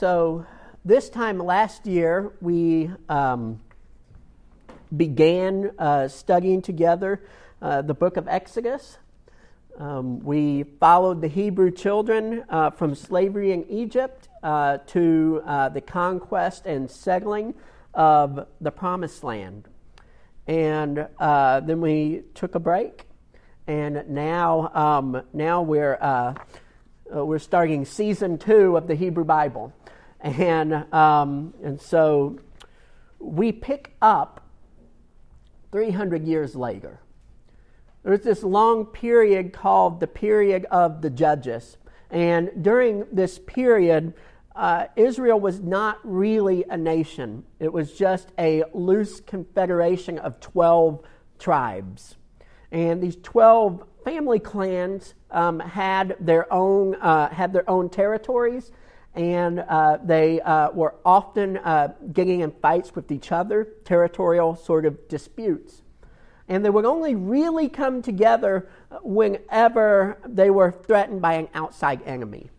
So, this time last year, we um, began uh, studying together uh, the book of Exodus. Um, we followed the Hebrew children uh, from slavery in Egypt uh, to uh, the conquest and settling of the Promised Land. And uh, then we took a break, and now, um, now we're, we're starting season two of the Hebrew Bible. And, um, and so we pick up 300 years later. There's this long period called the period of the judges. And during this period, uh, Israel was not really a nation, it was just a loose confederation of 12 tribes. And these 12 family clans um, had, their own, uh, had their own territories and uh, they uh, were often uh, getting in fights with each other, territorial sort of disputes. And they would only really come together whenever they were threatened by an outside enemy.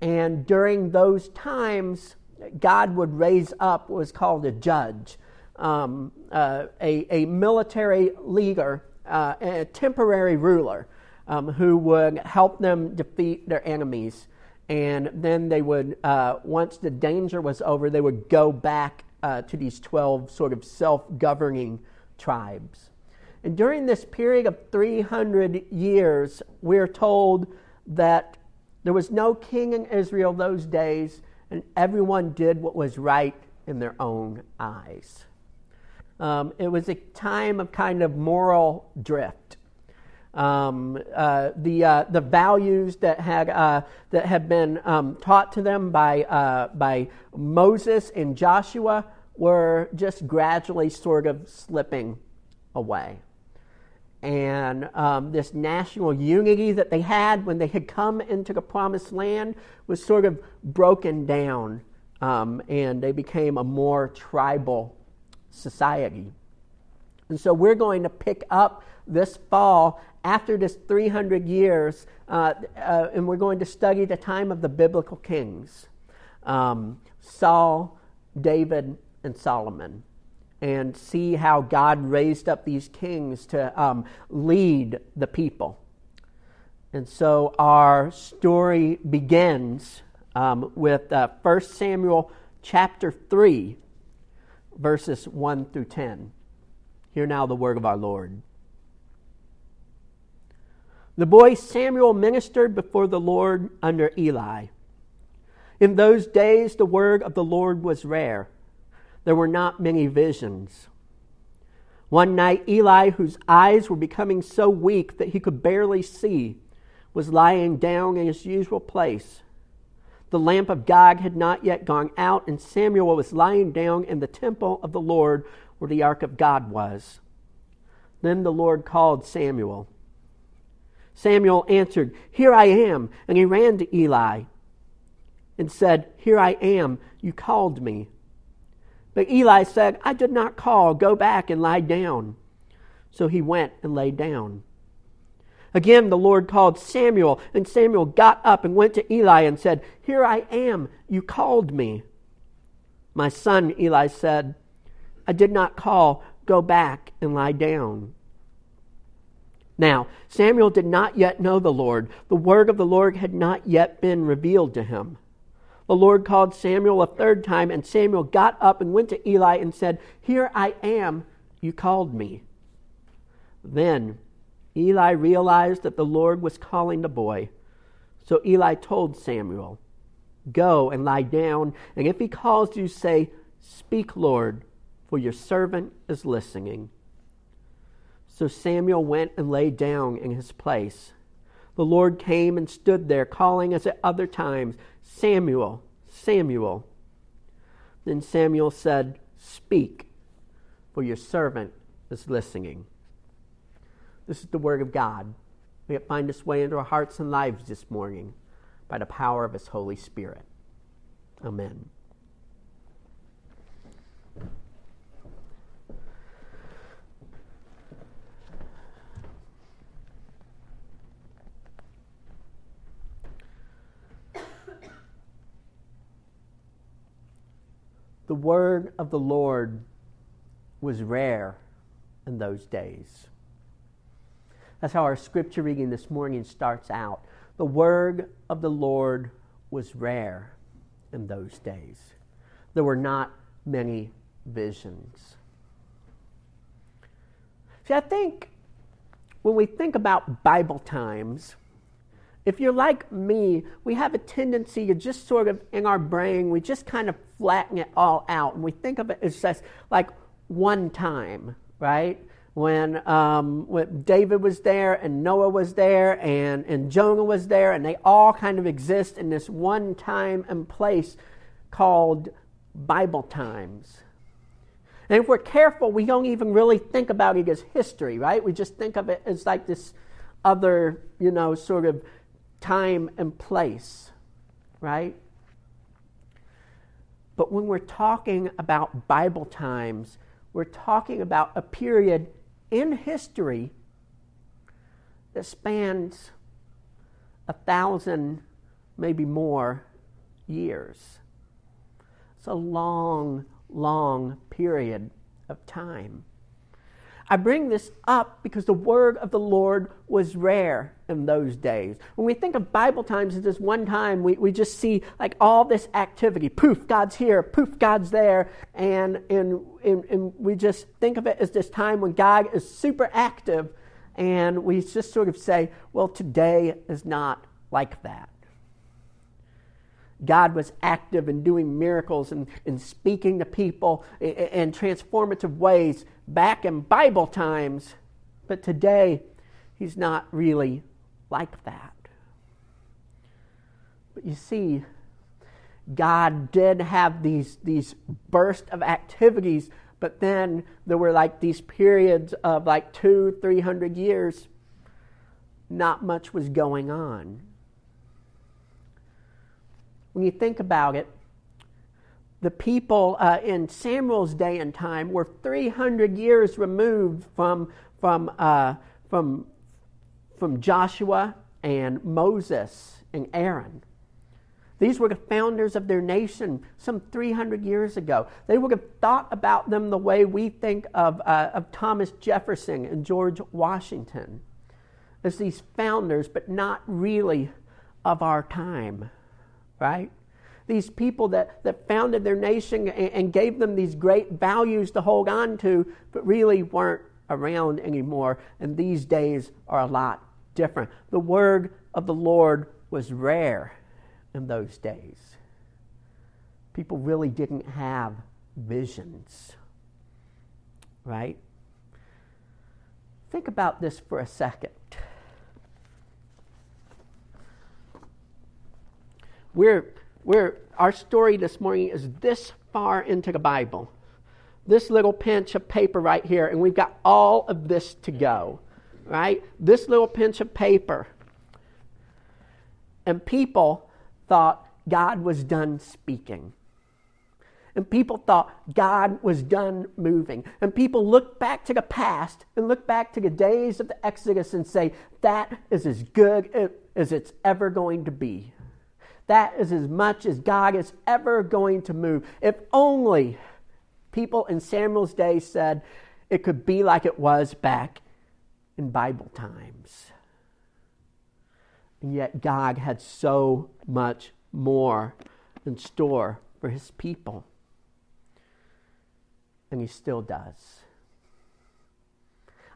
And during those times, God would raise up what was called a judge, um, uh, a, a military leader, uh, a temporary ruler um, who would help them defeat their enemies and then they would, uh, once the danger was over, they would go back uh, to these 12 sort of self governing tribes. And during this period of 300 years, we're told that there was no king in Israel those days, and everyone did what was right in their own eyes. Um, it was a time of kind of moral drift um, uh, the, uh, the values that had, uh, that had been um, taught to them by, uh, by Moses and Joshua were just gradually sort of slipping away. And um, this national unity that they had when they had come into the promised land was sort of broken down, um, and they became a more tribal society. And so we're going to pick up this fall after this 300 years, uh, uh, and we're going to study the time of the biblical kings um, Saul, David, and Solomon, and see how God raised up these kings to um, lead the people. And so our story begins um, with uh, 1 Samuel chapter 3, verses 1 through 10. Hear now the word of our Lord. The boy Samuel ministered before the Lord under Eli. In those days, the word of the Lord was rare. There were not many visions. One night, Eli, whose eyes were becoming so weak that he could barely see, was lying down in his usual place. The lamp of God had not yet gone out, and Samuel was lying down in the temple of the Lord where the ark of God was. Then the Lord called Samuel. Samuel answered, Here I am. And he ran to Eli and said, Here I am. You called me. But Eli said, I did not call. Go back and lie down. So he went and lay down. Again, the Lord called Samuel, and Samuel got up and went to Eli and said, Here I am. You called me. My son, Eli said, I did not call. Go back and lie down. Now, Samuel did not yet know the Lord. The word of the Lord had not yet been revealed to him. The Lord called Samuel a third time, and Samuel got up and went to Eli and said, Here I am, you called me. Then Eli realized that the Lord was calling the boy. So Eli told Samuel, Go and lie down, and if he calls you, say, Speak, Lord, for your servant is listening. So Samuel went and lay down in his place. The Lord came and stood there, calling as at other times, Samuel, Samuel. Then Samuel said, Speak, for your servant is listening. This is the word of God. May it find its way into our hearts and lives this morning by the power of His Holy Spirit. Amen. The word of the Lord was rare in those days. That's how our scripture reading this morning starts out. The word of the Lord was rare in those days. There were not many visions. See, I think when we think about Bible times, if you're like me, we have a tendency to just sort of in our brain, we just kind of flatten it all out and we think of it as just like one time, right? when, um, when David was there and Noah was there and, and Jonah was there, and they all kind of exist in this one time and place called Bible times. And if we're careful, we don't even really think about it as history, right? We just think of it as like this other, you know, sort of time and place, right? But when we're talking about Bible times, we're talking about a period in history that spans a thousand, maybe more years. It's a long, long period of time. I bring this up because the word of the Lord was rare in those days. When we think of Bible times as this one time, we, we just see like all this activity. Poof, God's here. Poof, God's there. And, and, and, and we just think of it as this time when God is super active. And we just sort of say, well, today is not like that. God was active in doing miracles and, and speaking to people in, in transformative ways back in Bible times, but today he's not really like that. But you see, God did have these, these bursts of activities, but then there were like these periods of like two, three hundred years, not much was going on. When you think about it, the people uh, in Samuel's day and time were 300 years removed from, from, uh, from, from Joshua and Moses and Aaron. These were the founders of their nation some 300 years ago. They would have thought about them the way we think of, uh, of Thomas Jefferson and George Washington as these founders, but not really of our time, right? these people that, that founded their nation and, and gave them these great values to hold on to, but really weren't around anymore. And these days are a lot different. The word of the Lord was rare in those days. People really didn't have visions, right? Think about this for a second. We're where our story this morning is this far into the Bible. This little pinch of paper right here, and we've got all of this to go, right? This little pinch of paper. And people thought God was done speaking. And people thought God was done moving. And people look back to the past and look back to the days of the Exodus and say, that is as good as it's ever going to be. That is as much as God is ever going to move. If only people in Samuel's day said it could be like it was back in Bible times. And yet, God had so much more in store for his people. And he still does.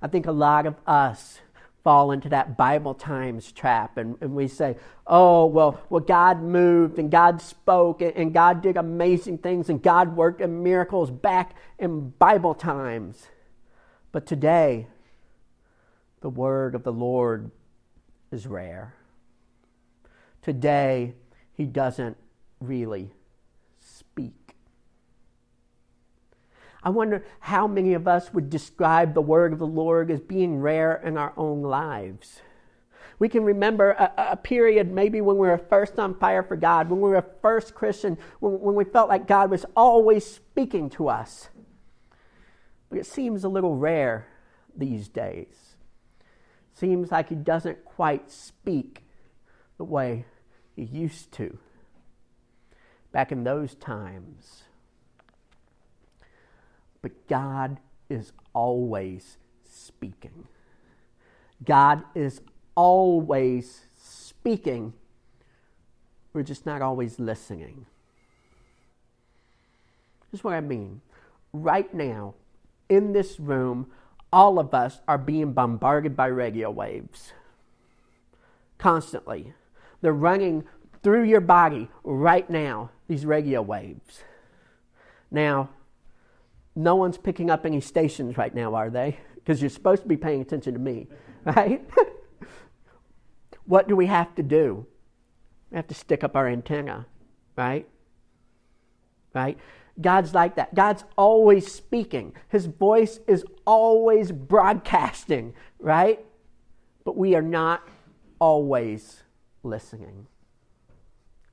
I think a lot of us fall into that Bible times trap and, and we say, oh, well, well, God moved and God spoke and, and God did amazing things and God worked in miracles back in Bible times. But today, the word of the Lord is rare. Today, he doesn't really I wonder how many of us would describe the word of the Lord as being rare in our own lives. We can remember a, a, period maybe when we were first on fire for God, when we were first Christian, when, when we felt like God was always speaking to us. But it seems a little rare these days. Seems like He doesn't quite speak the way He used to back in those times. But God is always speaking. God is always speaking. We're just not always listening. This is what I mean. Right now, in this room, all of us are being bombarded by radio waves constantly. They're running through your body right now, these radio waves. Now, no one's picking up any stations right now, are they? Because you're supposed to be paying attention to me, right? what do we have to do? We have to stick up our antenna, right? Right? God's like that. God's always speaking. His voice is always broadcasting, right? But we are not always listening.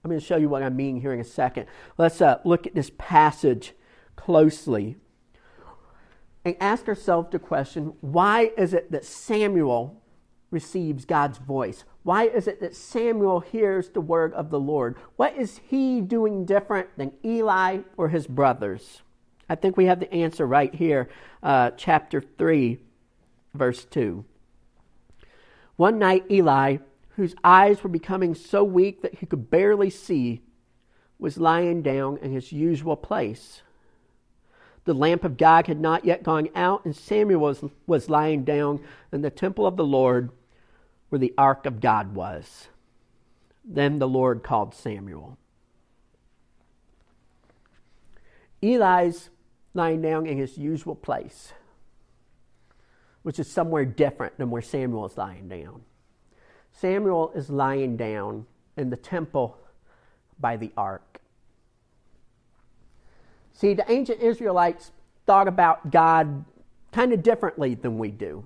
I'm going to show you what I mean here in a second. Let's uh, look at this passage closely and ask ourselves the question why is it that Samuel receives God's voice? Why is it that Samuel hears the word of the Lord? What is he doing different than Eli or his brothers? I think we have the answer right here, uh, chapter 3, verse 2. One night, Eli, whose eyes were becoming so weak that he could barely see, was lying down in his usual place. The lamp of God had not yet gone out, and Samuel was, was lying down in the temple of the Lord where the ark of God was. Then the Lord called Samuel. Eli's lying down in his usual place, which is somewhere different than where Samuel is lying down. Samuel is lying down in the temple by the ark. See, the ancient Israelites thought about God kind of differently than we do.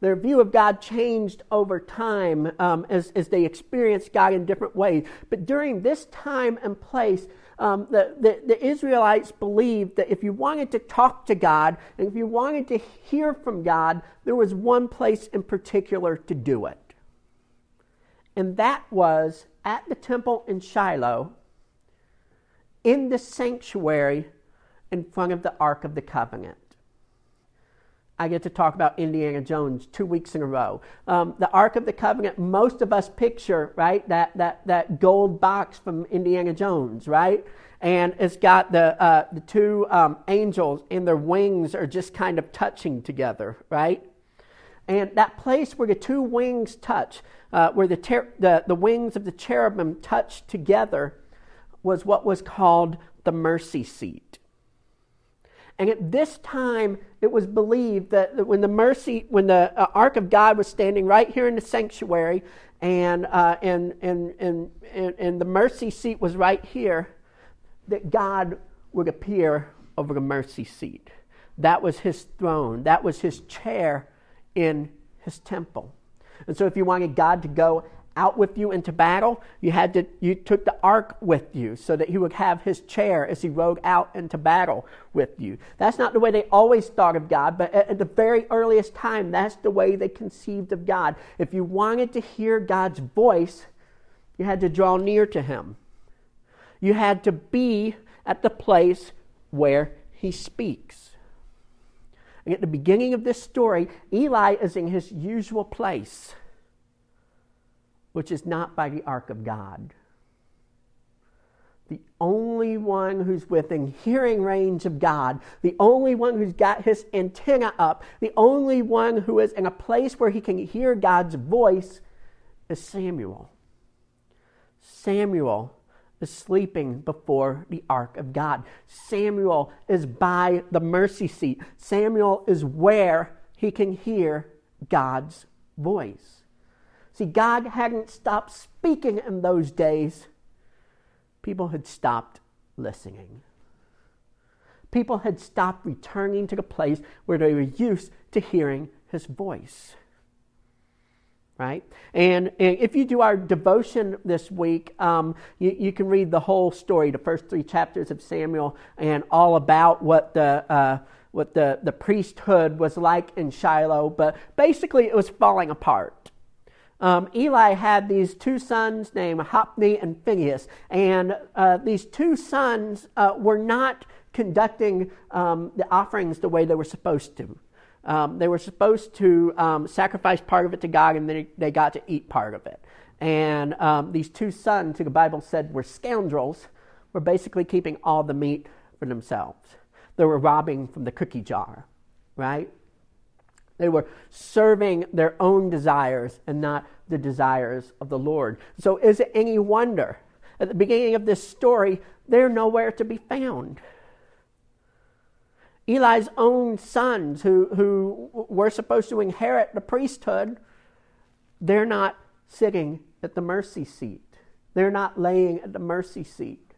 Their view of God changed over time um, as, as they experienced God in different ways. But during this time and place, um, the, the, the, Israelites believed that if you wanted to talk to God and if you wanted to hear from God, there was one place in particular to do it. And that was at the temple in Shiloh, in the sanctuary in front of the Ark of the Covenant. I get to talk about Indiana Jones two weeks in a row. Um, the Ark of the Covenant, most of us picture, right, that, that, that gold box from Indiana Jones, right? And it's got the, uh, the two um, angels and their wings are just kind of touching together, right? And that place where the two wings touch, uh, where the, ter- the, the wings of the cherubim touch together, was what was called the mercy seat. And at this time, it was believed that when the mercy, when the uh, ark of God was standing right here in the sanctuary, uh, and, and, and, and, and the mercy seat was right here, that God would appear over the mercy seat. That was his throne, that was his chair in his temple. And so, if you wanted God to go out with you into battle, you had to you took the ark with you so that he would have his chair as he rode out into battle with you. That's not the way they always thought of God, but at, the very earliest time, that's the way they conceived of God. If you wanted to hear God's voice, you had to draw near to him. You had to be at the place where he speaks. And at the beginning of this story, Eli is in his usual place which is not by the ark of God. The only one who's within hearing range of God, the only one who's got his antenna up, the only one who is in a place where he can hear God's voice is Samuel. Samuel is sleeping before the ark of God. Samuel is by the mercy seat. Samuel is where he can hear God's voice. See, God hadn't stopped speaking in those days. People had stopped listening. People had stopped returning to the place where they were used to hearing his voice. Right? And, and if you do our devotion this week, um, you, you, can read the whole story, the first three chapters of Samuel, and all about what the. Uh, what the, the priesthood was like in Shiloh, but basically it was falling apart um, Eli had these two sons named Hophni and Phinehas, and uh, these two sons uh, were not conducting um, the offerings the way they were supposed to. Um, they were supposed to um, sacrifice part of it to God, and then they got to eat part of it. And um, these two sons, who the Bible said were scoundrels, were basically keeping all the meat for themselves. They were robbing from the cookie jar, right? They were serving their own desires and not the desires of the Lord. So, is it any wonder? At the beginning of this story, they're nowhere to be found. Eli's own sons, who, who were supposed to inherit the priesthood, they're not sitting at the mercy seat. They're not laying at the mercy seat.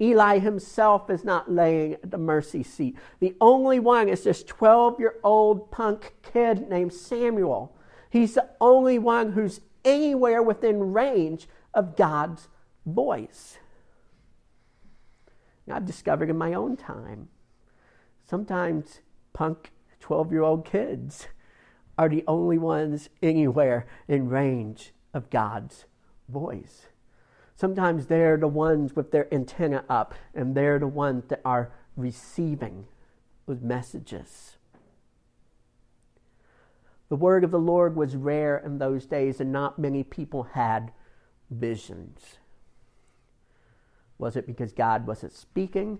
Eli himself is not laying at the mercy seat. The only one is this 12 year old punk kid named Samuel. He's the only one who's anywhere within range of God's voice. I've discovered in my own time, sometimes punk 12 year old kids are the only ones anywhere in range of God's voice. Sometimes they're the ones with their antenna up, and they're the ones that are receiving those messages. The word of the Lord was rare in those days, and not many people had visions. Was it because God wasn't speaking,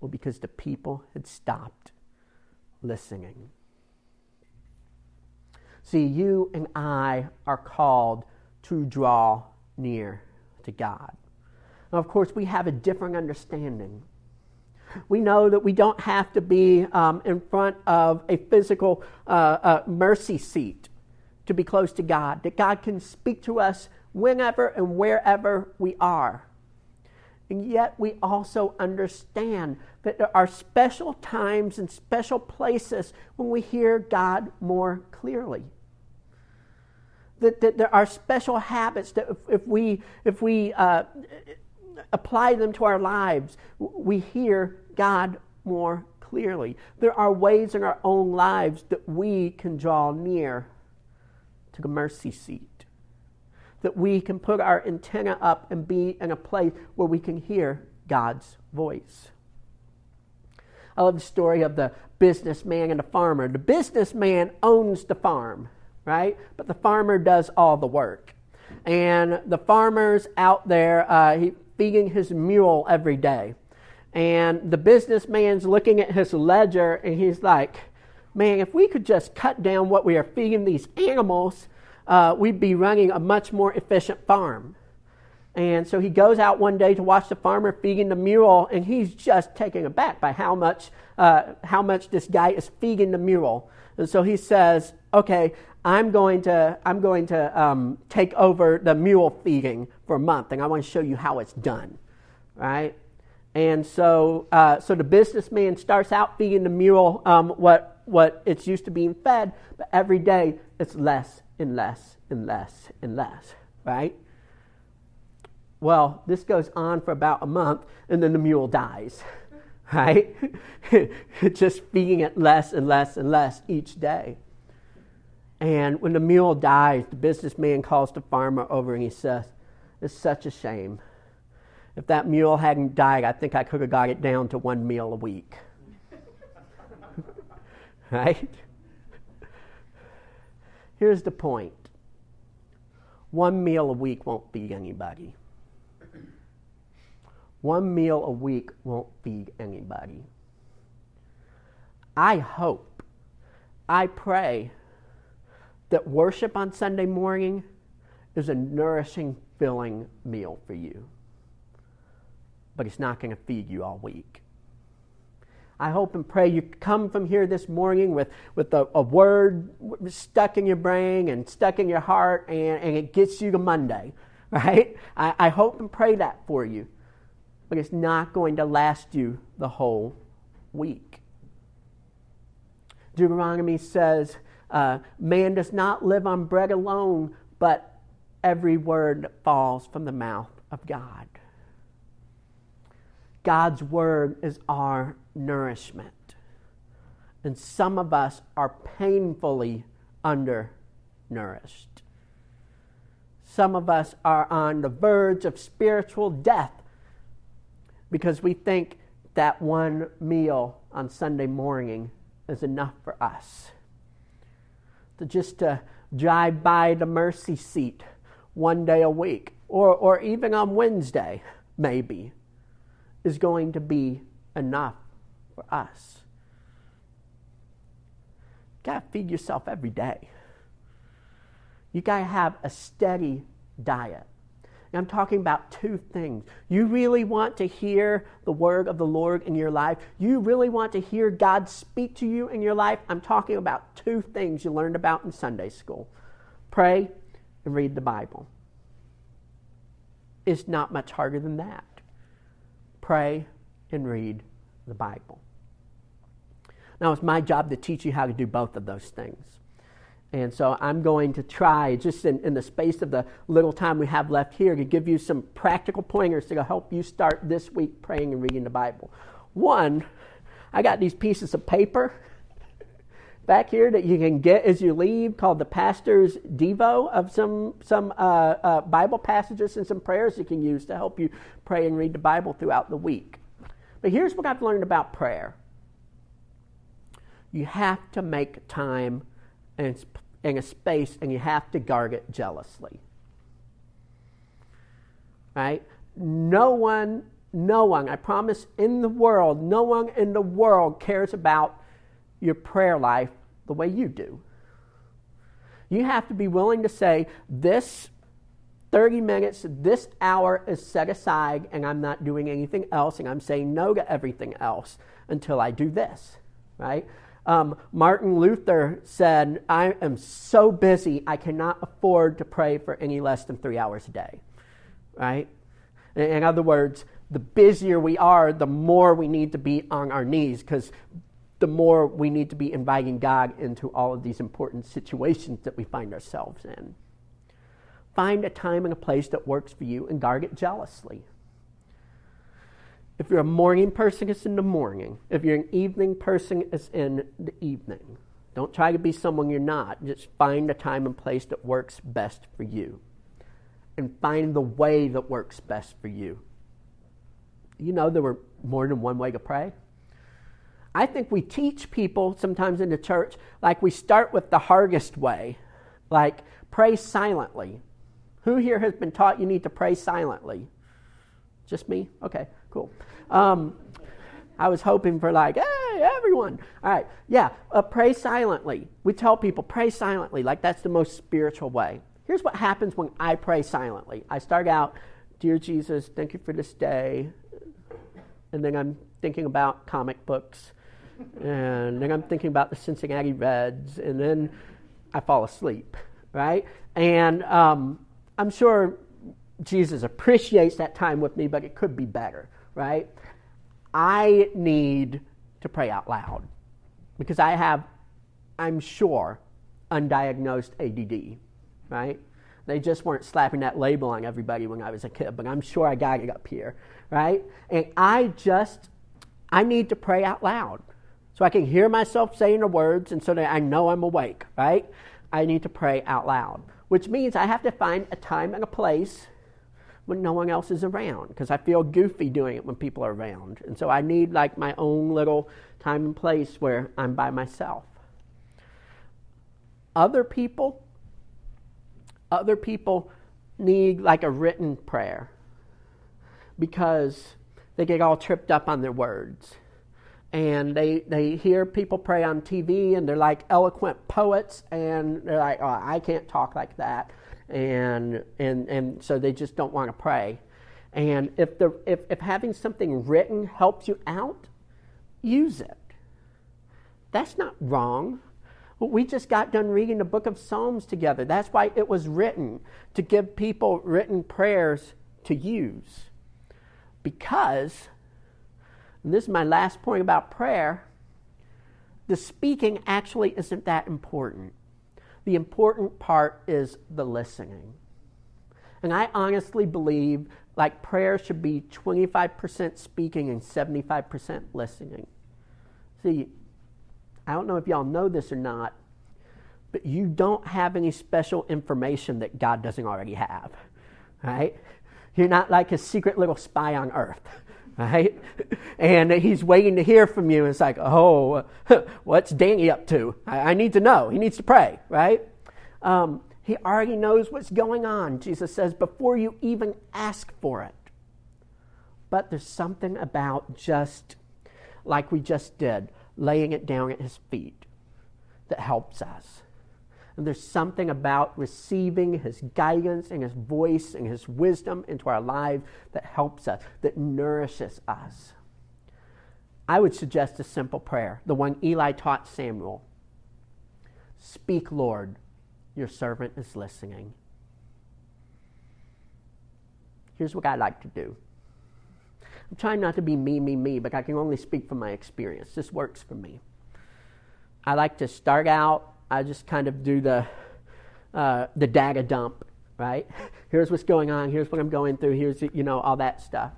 or because the people had stopped listening? See, you and I are called to draw near to God. Now, of course, we have a different understanding. We know that we don't have to be um, in front of a physical uh, uh, mercy seat to be close to God, that God can speak to us whenever and wherever we are. And yet, we also understand that there are special times and special places when we hear God more clearly that, that there are special habits that if, if we, if we uh, apply them to our lives, we hear God more clearly. There are ways in our own lives that we can draw near to the mercy seat, that we can put our antenna up and be in a place where we can hear God's voice. I love the story of the businessman and the farmer. The businessman owns the farm right? But the farmer does all the work. And the farmer's out there uh, feeding his mule every day. And the businessman's looking at his ledger and he's like, man, if we could just cut down what we are feeding these animals, uh, we'd be running a much more efficient farm. And so he goes out one day to watch the farmer feeding the mule, and he's just taken aback by how much, uh, how much this guy is feeding the mule. And so he says, okay, I'm going to, I'm going to um, take over the mule feeding for a month, and I want to show you how it's done, right? And so, uh, so the businessman starts out feeding the mule um, what, what it's used to being fed, but every day it's less and less and less and less, right? Well, this goes on for about a month, and then the mule dies, right? Just feeding it less and less and less each day. And when the mule dies, the businessman calls the farmer over and he says, It's such a shame. If that mule hadn't died, I think I could have got it down to one meal a week. right? Here's the point one meal a week won't feed anybody. One meal a week won't feed anybody. I hope, I pray that worship on Sunday morning is a nourishing, filling meal for you. But it's not going to feed you all week. I hope and pray you come from here this morning with, with a, a word stuck in your brain and stuck in your heart, and, and it gets you to Monday, right? I, I hope and pray that for you. But it's not going to last you the whole week. Deuteronomy says, uh, man does not live on bread alone, but every word that falls from the mouth of God. God's word is our nourishment. And some of us are painfully undernourished. Some of us are on the verge of spiritual death because we think that one meal on Sunday morning is enough for us. Just to drive by the mercy seat one day a week, or, or even on Wednesday, maybe, is going to be enough for us. You gotta feed yourself every day. You gotta have a steady diet. I'm talking about two things. You really want to hear the word of the Lord in your life? You really want to hear God speak to you in your life? I'm talking about two things you learned about in Sunday school pray and read the Bible. It's not much harder than that. Pray and read the Bible. Now, it's my job to teach you how to do both of those things. And so I'm going to try, just in, in, the space of the little time we have left here, to give you some practical pointers to help you start this week praying and reading the Bible. One, I got these pieces of paper back here that you can get as you leave called the Pastor's Devo of some, some uh, uh, Bible passages and some prayers you can use to help you pray and read the Bible throughout the week. But here's what I've learned about prayer you have to make time and in a space and you have to guard it jealously. Right? No one, no one, I promise, in the world, no one in the world cares about your prayer life the way you do. You have to be willing to say, this 30 minutes, this hour is set aside, and I'm not doing anything else, and I'm saying no to everything else until I do this, right? Um, Martin Luther said, I am so busy, I cannot afford to pray for any less than three hours a day. Right? In other words, the busier we are, the more we need to be on our knees because the more we need to be inviting God into all of these important situations that we find ourselves in. Find a time and a place that works for you and guard it jealously. If you're a morning person, it's in the morning. If you're an evening person, it's in the evening. Don't try to be someone you're not. Just find a time and place that works best for you. And find the way that works best for you. You know, there were more than one way to pray. I think we teach people sometimes in the church, like we start with the hardest way, like pray silently. Who here has been taught you need to pray silently? Just me? Okay, cool. Um, I was hoping for like, hey, everyone. All right, yeah, uh, pray silently. We tell people, pray silently, like that's the most spiritual way. Here's what happens when I pray silently I start out, Dear Jesus, thank you for this day. And then I'm thinking about comic books. And then I'm thinking about the Cincinnati Reds. And then I fall asleep, right? And um, I'm sure Jesus appreciates that time with me, but it could be better, right? I need to pray out loud because I have, I'm sure, undiagnosed ADD, right? They just weren't slapping that label on everybody when I was a kid, but I'm sure I got it up here, right? And I just, I need to pray out loud so I can hear myself saying the words and so that I know I'm awake, right? I need to pray out loud, which means I have to find a time and a place when no one else is around because I feel goofy doing it when people are around. And so I need like my own little time and place where I'm by myself. Other people, other people need like a written prayer because they get all tripped up on their words. And they, they hear people pray on TV and they're like eloquent poets and they're like, oh, I can't talk like that and and and so they just don't want to pray. And if the if, if having something written helps you out, use it. That's not wrong. We just got done reading the book of Psalms together. That's why it was written to give people written prayers to use. Because, and this is my last point about prayer, the speaking actually isn't that important. The important part is the listening. And I honestly believe like prayer should be 25% speaking and 75% listening. See, I don't know if y'all know this or not, but you don't have any special information that God doesn't already have. Right? You're not like a secret little spy on earth. Right? And he's waiting to hear from you. It's like, oh, what's Danny up to? I, I need to know. He needs to pray, right? Um, he already knows what's going on, Jesus says, before you even ask for it. But there's something about just like we just did, laying it down at his feet that helps us. And there's something about receiving his guidance and his voice and his wisdom into our lives that helps us, that nourishes us. I would suggest a simple prayer, the one Eli taught Samuel Speak, Lord, your servant is listening. Here's what I like to do. I'm trying not to be me, me, me, but I can only speak from my experience. This works for me. I like to start out, I just kind of do the, uh, the data dump, right? Here's what's going on, here's what I'm going through, here's, you know, all that stuff.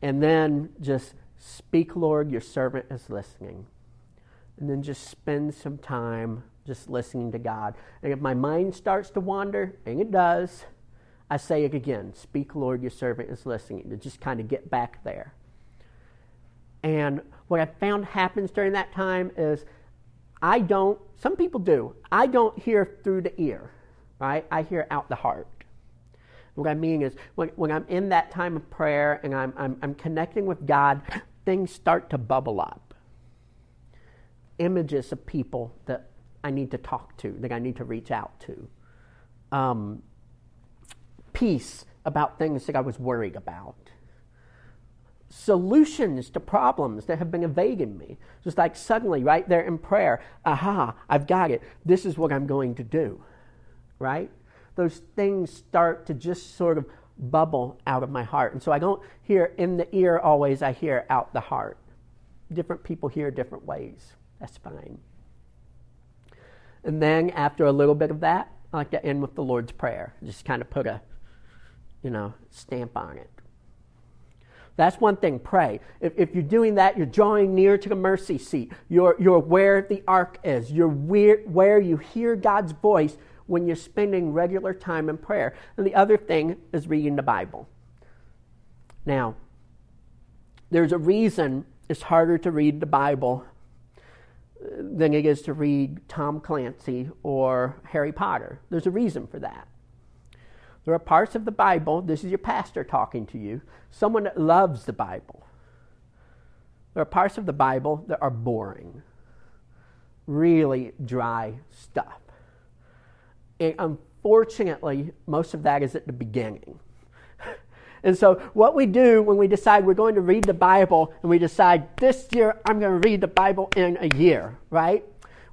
And then just speak, Lord, your servant is listening. And then just spend some time just listening to God. And if my mind starts to wander, and it does, I say it again Speak, Lord, your servant is listening, to just kind of get back there. And what I found happens during that time is I don't, some people do, I don't hear through the ear, right? I hear out the heart. What I mean is, when, when I'm in that time of prayer and I'm, I'm, I'm connecting with God, things start to bubble up. Images of people that I need to talk to, that I need to reach out to. Um, peace about things that I was worried about. Solutions to problems that have been evading me. Just like suddenly, right there in prayer, aha, I've got it. This is what I'm going to do. Right? Those things start to just sort of bubble out of my heart. And so I don't hear in the ear always, I hear out the heart. Different people hear different ways. That's fine. And then after a little bit of that, I like to end with the Lord's Prayer. Just kind of put a you know, stamp on it. That's one thing, pray. If, if, you're doing that, you're drawing near to the mercy seat. You're, you're where the ark is. You're where, where you hear God's voice when you're spending regular time in prayer. And the other thing is reading the Bible. Now, there's a reason it's harder to read the Bible than it is to read Tom Clancy or Harry Potter. There's a reason for that. There are parts of the Bible, this is your pastor talking to you, someone that loves the Bible. There are parts of the Bible that are boring, really dry stuff. And unfortunately, most of that is at the beginning. And so, what we do when we decide we're going to read the Bible, and we decide this year I'm going to read the Bible in a year, right?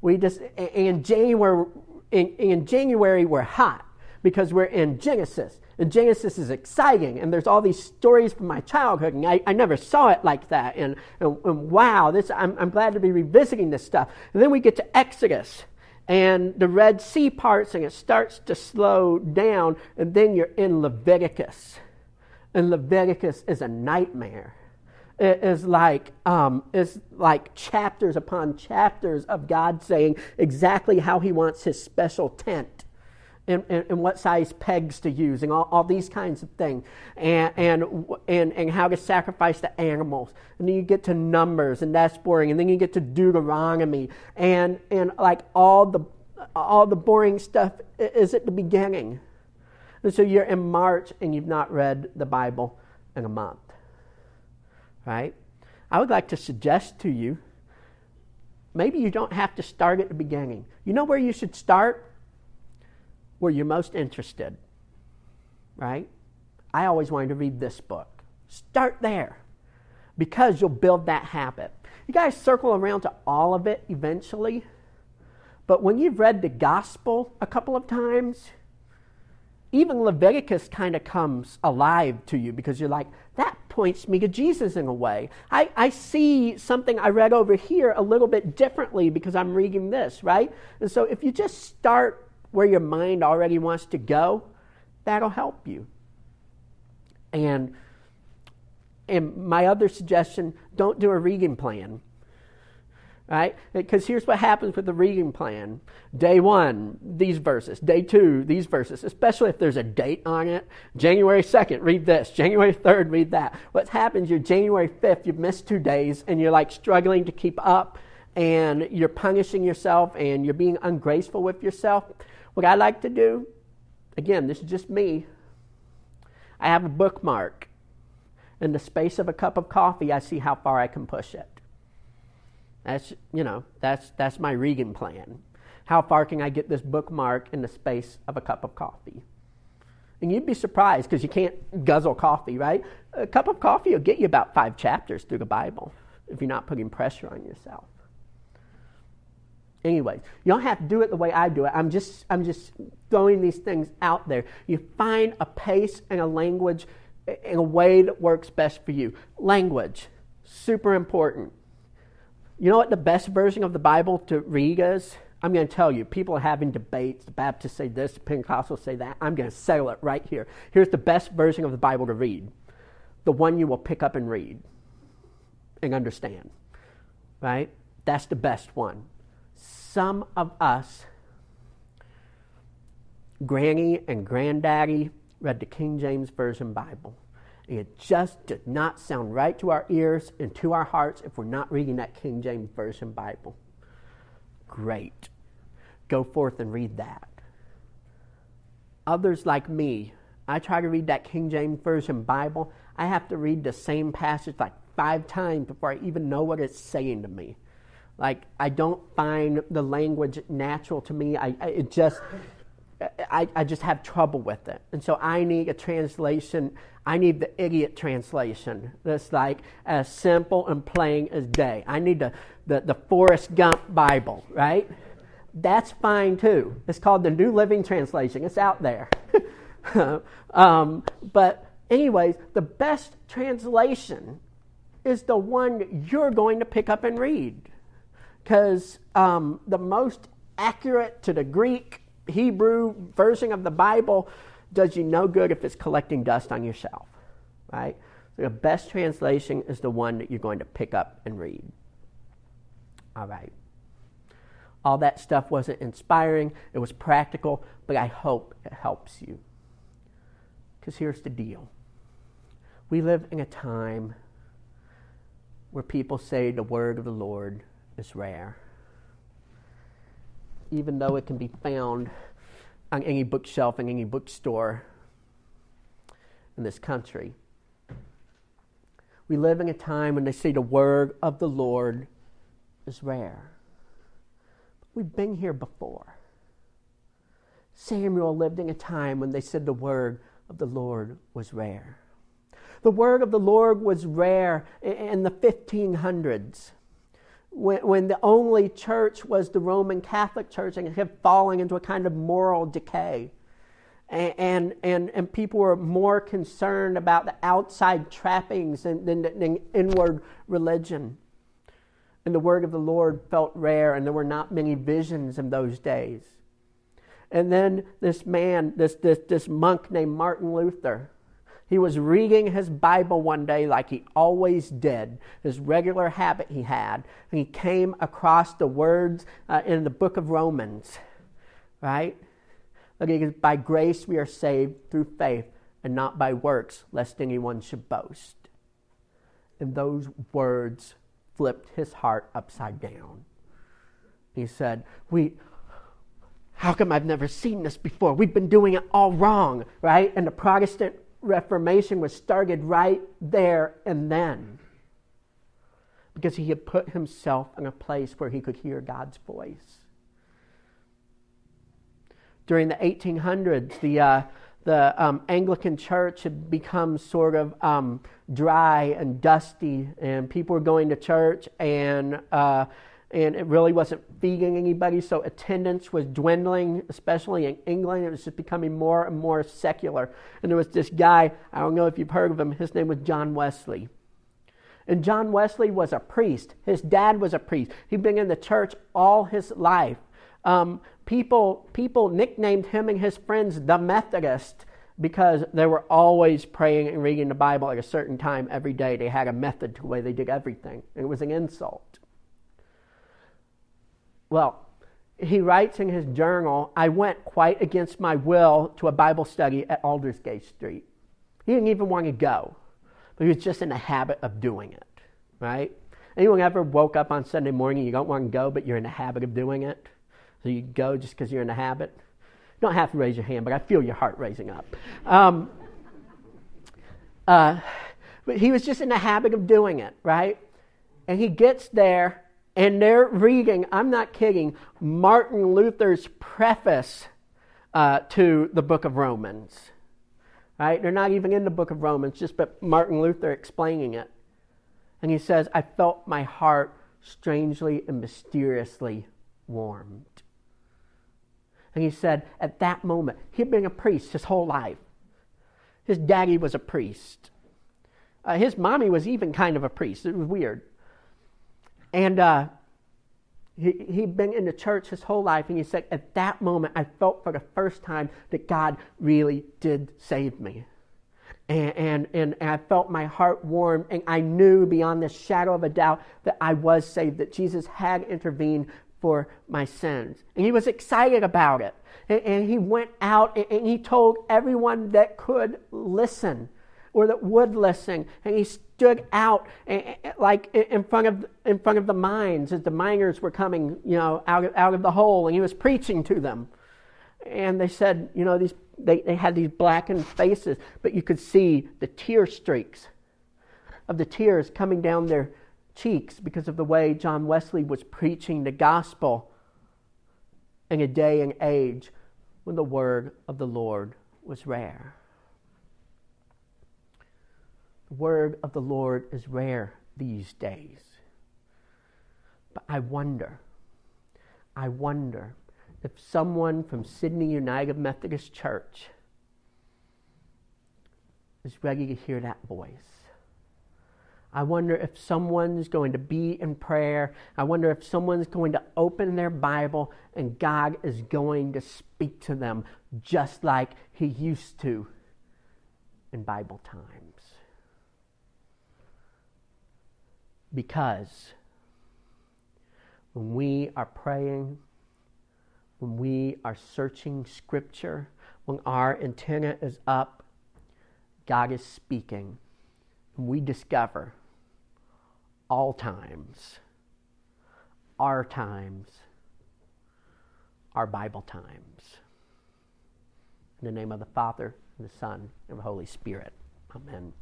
We just in January in, in January we're hot because we're in Genesis. And Genesis is exciting, and there's all these stories from my childhood, and I, I never saw it like that. And, and, and wow, this, I'm, I'm glad to be revisiting this stuff. And then we get to Exodus, and the Red Sea parts, and it starts to slow down, and then you're in Leviticus. And Leviticus is a nightmare. It is like um, it's like chapters upon chapters of God saying exactly how He wants His special tent and, and, and, what size pegs to use and all, all these kinds of things and, and, and, and how to sacrifice the animals. And then you get to numbers and that's boring. And then you get to deuteronomy. And, and like all the, all the boring stuff is at the beginning. And so you're in march and you've not read the bible in a month. Right? I would like to suggest to you maybe you don't have to start at the beginning. You know where you should start where you're most interested, right? I always wanted to read this book. Start there because you'll build that habit. You guys circle around to all of it eventually, but when you've read the gospel a couple of times, even Leviticus kind of comes alive to you because you're like, that points me to Jesus in a way. I, I see something I read over here a little bit differently because I'm reading this, right? And so if you just start where your mind already wants to go, that'll help you. And and my other suggestion, don't do a reading plan. right? Because here's what happens with the reading plan day one, these verses, day two, these verses, especially if there's a date on it. January 2nd, read this. January 3rd, read that. What happens, you're January 5th, you've missed two days, and you're like struggling to keep up, and you're punishing yourself, and you're being ungraceful with yourself. What I like to do, again, this is just me, I have a bookmark. In the space of a cup of coffee, I see how far I can push it. That's, you know, that's, that's my Regan plan. How far can I get this bookmark in the space of a cup of coffee? And you'd be surprised because you can't guzzle coffee, right? A cup of coffee will get you about five chapters through the Bible if you're not putting pressure on yourself. Anyways, you don't have to do it the way I do it. I'm just, I'm just throwing these things out there. You find a pace and a language in a way that works best for you. Language, super important. You know what the best version of the Bible to read is? I'm going to tell you, people are having debates. The Baptists say this, the Pentecostals say that. I'm going to settle it right here. Here's the best version of the Bible to read the one you will pick up and read and understand. Right? That's the best one. Some of us, Granny and Granddaddy, read the King James Version Bible. It just did not sound right to our ears and to our hearts if we're not reading that King James Version Bible. Great. Go forth and read that. Others like me, I try to read that King James Version Bible. I have to read the same passage like five times before I even know what it's saying to me. Like, I don't find the language natural to me. I, I it just, I, I just have trouble with it. And so I need a translation. I need the idiot translation that's like as simple and plain as day. I need the, the, the Forrest Gump Bible, right? That's fine too. It's called the New Living Translation. It's out there. um, but, anyways, the best translation is the one you're going to pick up and read. Because um, the most accurate to the Greek Hebrew version of the Bible does you no good if it's collecting dust on your shelf, right? So the best translation is the one that you're going to pick up and read. All right. All that stuff wasn't inspiring, it was practical, but I hope it helps you. Because here's the deal we live in a time where people say the word of the Lord is rare even though it can be found on any bookshelf in any bookstore in this country. We live in a time when they say the word of the Lord is rare. We've been here before. Samuel lived in a time when they said the word of the Lord was rare. The word of the Lord was rare in the 1500s when, when the only church was the Roman Catholic Church and it had fallen into a kind of moral decay. And, and, and, and people were more concerned about the outside trappings than, than, than inward religion. And the word of the Lord felt rare, and there were not many visions in those days. And then this man, this, this, this monk named Martin Luther, he was reading his Bible one day like he always did, his regular habit he had, and he came across the words uh, in the book of Romans, right? Look, by grace we are saved through faith and not by works, lest anyone should boast. And those words flipped his heart upside down. He said, We, how come I've never seen this before? We've been doing it all wrong, right? And the Protestant Reformation was started right there and then because he had put himself in a place where he could hear God's voice. During the 1800s, the, uh, the um, Anglican Church had become sort of um, dry and dusty, and people were going to church and uh, and it really wasn't feeding anybody. So attendance was dwindling, especially in England. It was just becoming more and more secular. And there was this guy, I don't know if you've heard of him, his name was John Wesley. And John Wesley was a priest. His dad was a priest. He'd been in the church all his life. Um, people, people nicknamed him and his friends the Methodist because they were always praying and reading the Bible at a certain time every day. They had a method to the way they did everything, and it was an insult. Well, he writes in his journal, I went quite against my will to a Bible study at Aldersgate Street. He didn't even want to go, but he was just in the habit of doing it, right? Anyone ever woke up on Sunday morning, you don't want to go, but you're in the habit of doing it? So you go just because you're in the habit? You don't have to raise your hand, but I feel your heart raising up. Um, uh, but he was just in the habit of doing it, right? And he gets there and they're reading, I'm not kidding, Martin Luther's preface uh, to the book of Romans. Right? They're not even in the book of Romans, just but Martin Luther explaining it. And he says, I felt my heart strangely and mysteriously warmed. And he said, at that moment, he'd been a priest his whole life. His daddy was a priest. Uh, his mommy was even kind of a priest. It was weird. And uh, he, he'd been in the church his whole life, and he said, At that moment, I felt for the first time that God really did save me. And, and, and, I felt my heart warm, and I knew beyond the shadow of a doubt that I was saved, that Jesus had intervened for my sins. And he was excited about it. And, and he went out and, and he told everyone that could listen or that would listen. And he stood out eh, eh, like in front of in front of the mines as the miners were coming, you know, out of, out of the hole, and he was preaching to them. And they said, you know, these they, they had these blackened faces, but you could see the tear streaks of the tears coming down their cheeks because of the way John Wesley was preaching the gospel in a day and age when the word of the Lord was rare. The word of the Lord is rare these days. But I wonder, I wonder if someone from Sydney United Methodist Church is ready to hear that voice. I wonder if someone's going to be in prayer. I wonder if someone's going to open their Bible and God is going to speak to them just like He used to in Bible time. Because when we are praying, when we are searching Scripture, when our antenna is up, God is speaking. And we discover all times, our times, our Bible times. In the name of the Father, and the Son, and the Holy Spirit. Amen.